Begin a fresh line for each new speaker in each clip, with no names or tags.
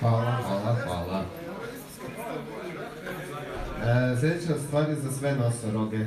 Hvala, hvala, hvala. E,
sljedeća stvar je za sve nosoroge.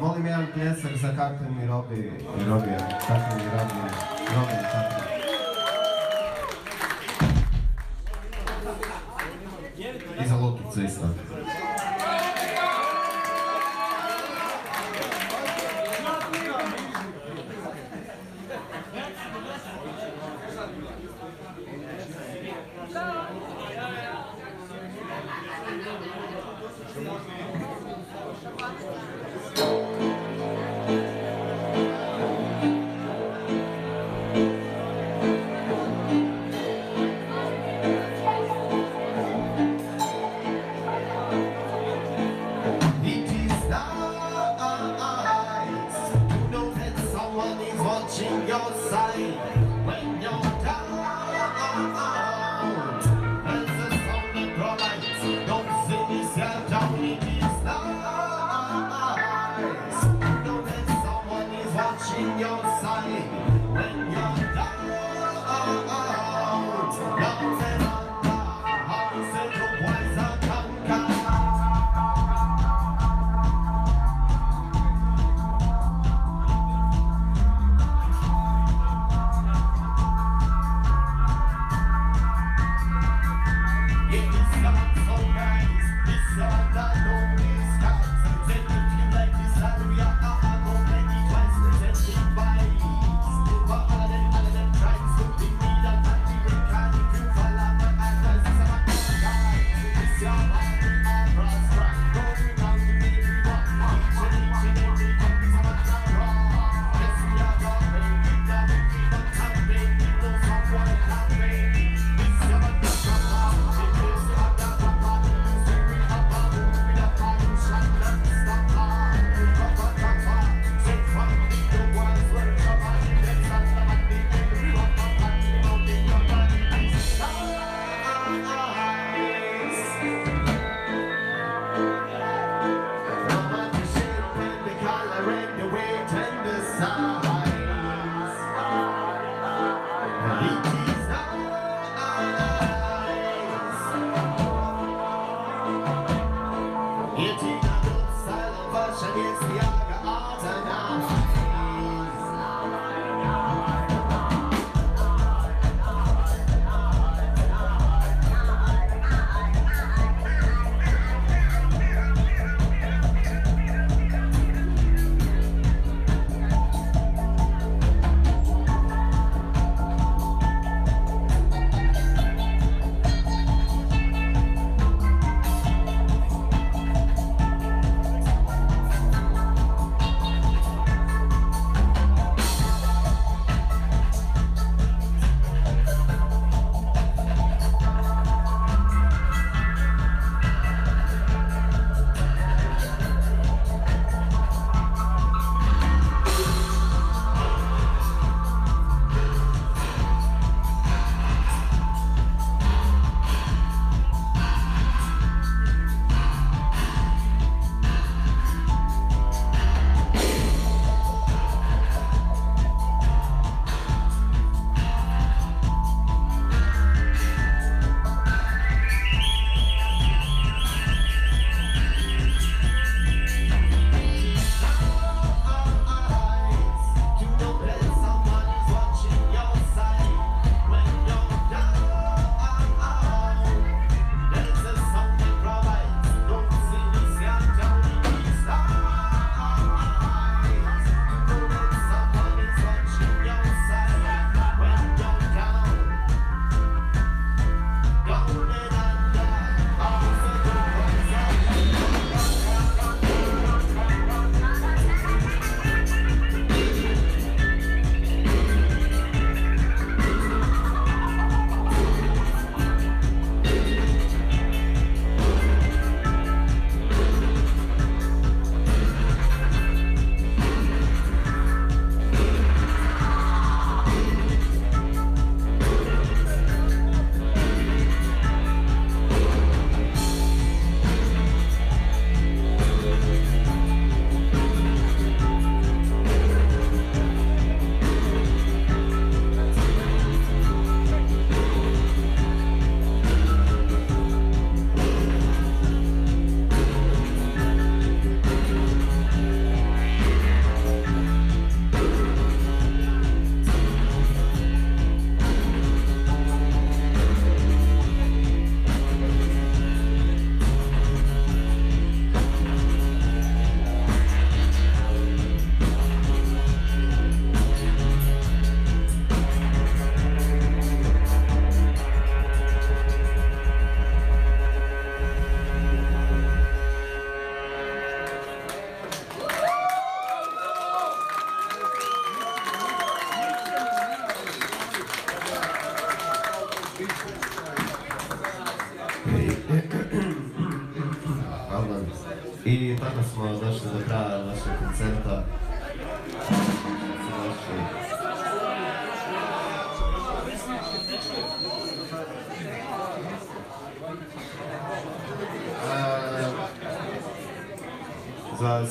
Molim jedan pljesak za kakve mi robi, mi robi, kakve mi robi, robi, kakve. I za luticu isto.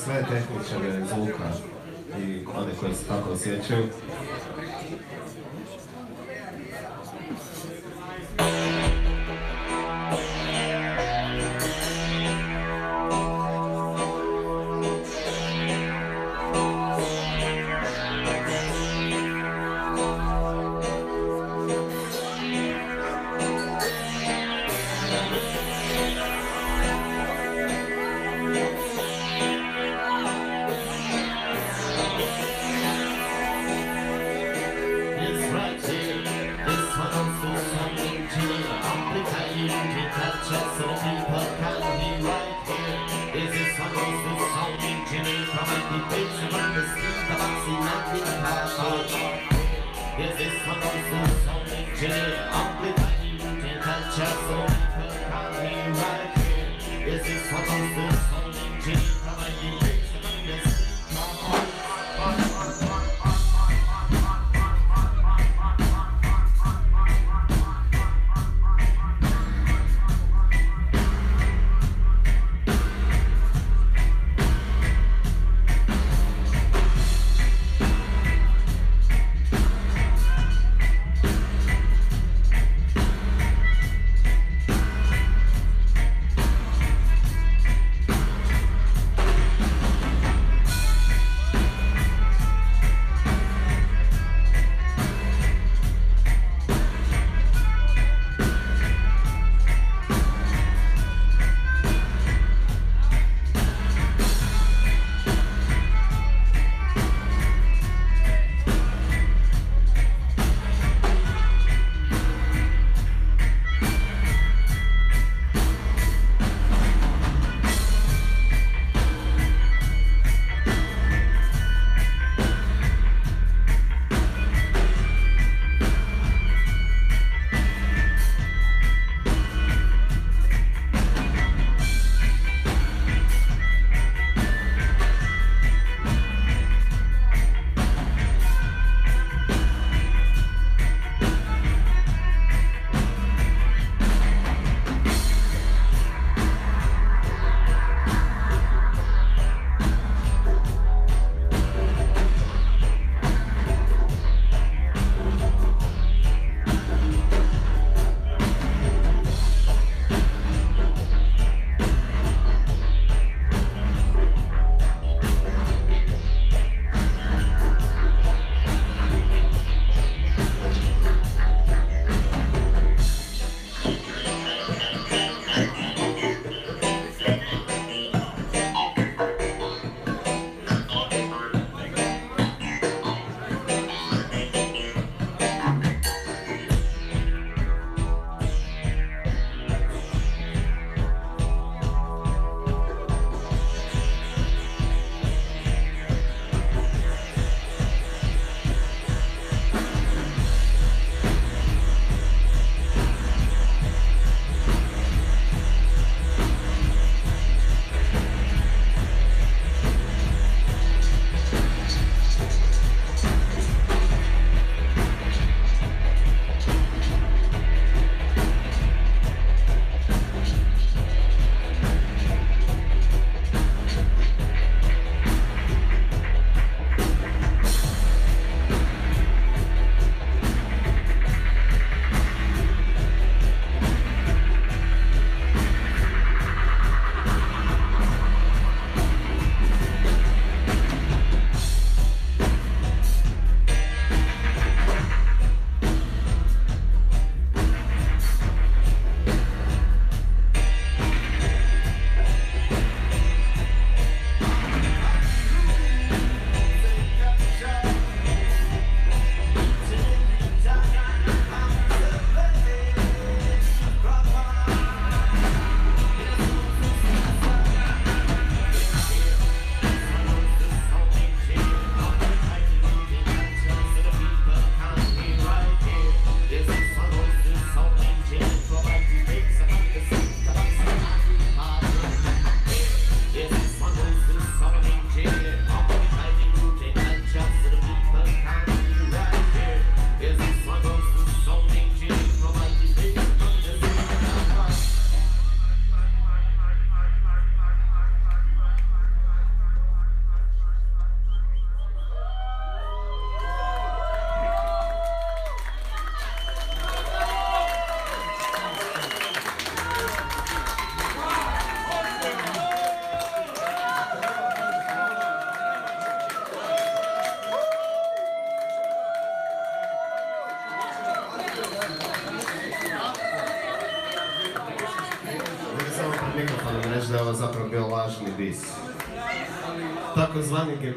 Sve tehničare zvuka i one koji se tako osjećaju.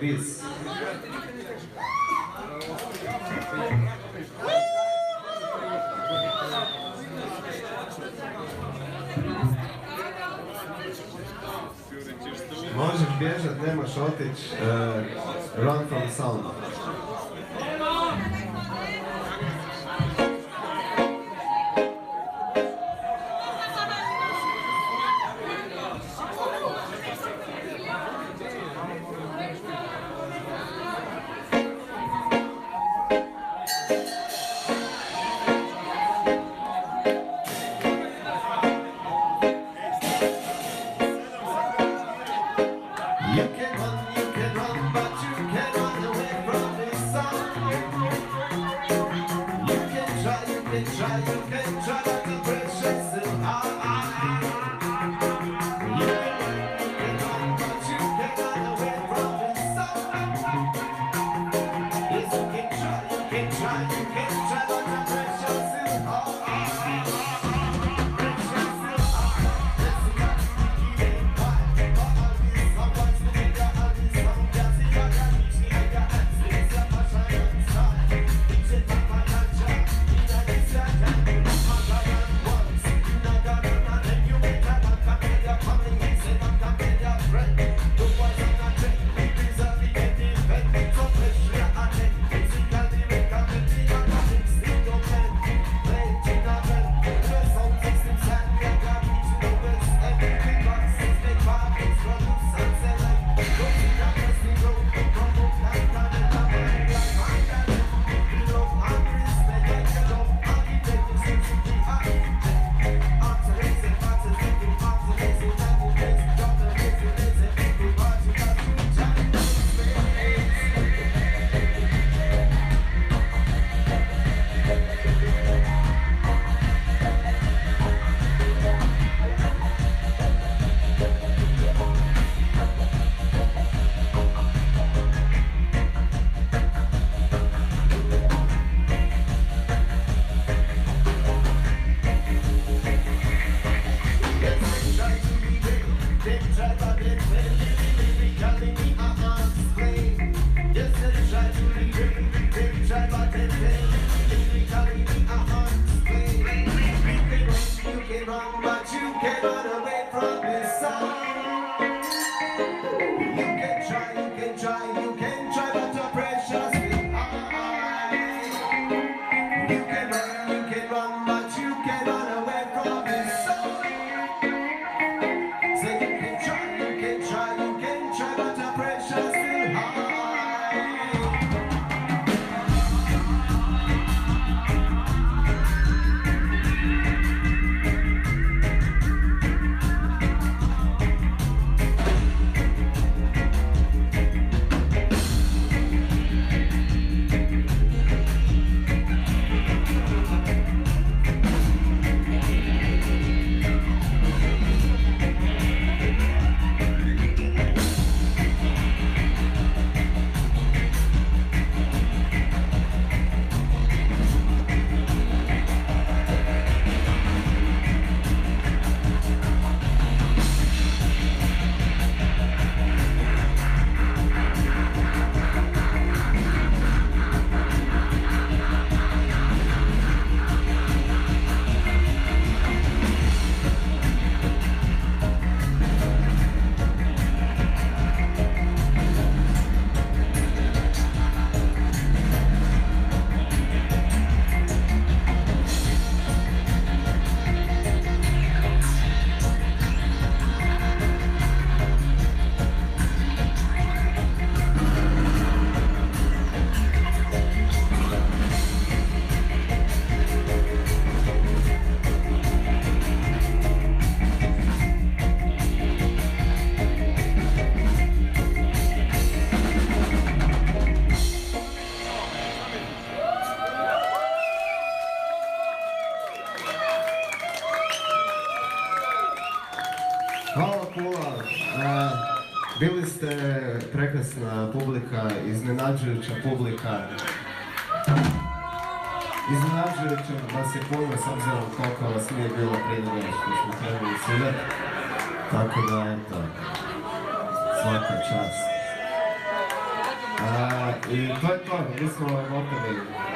this. try not to press ste prekrasna publika, iznenađujuća publika. Iznenađujuća vas je puno s obzirom koliko vas nije bilo prije što smo trebali svirati. Tako da, eto, svaka čast. I to je to, mi smo
vam
opet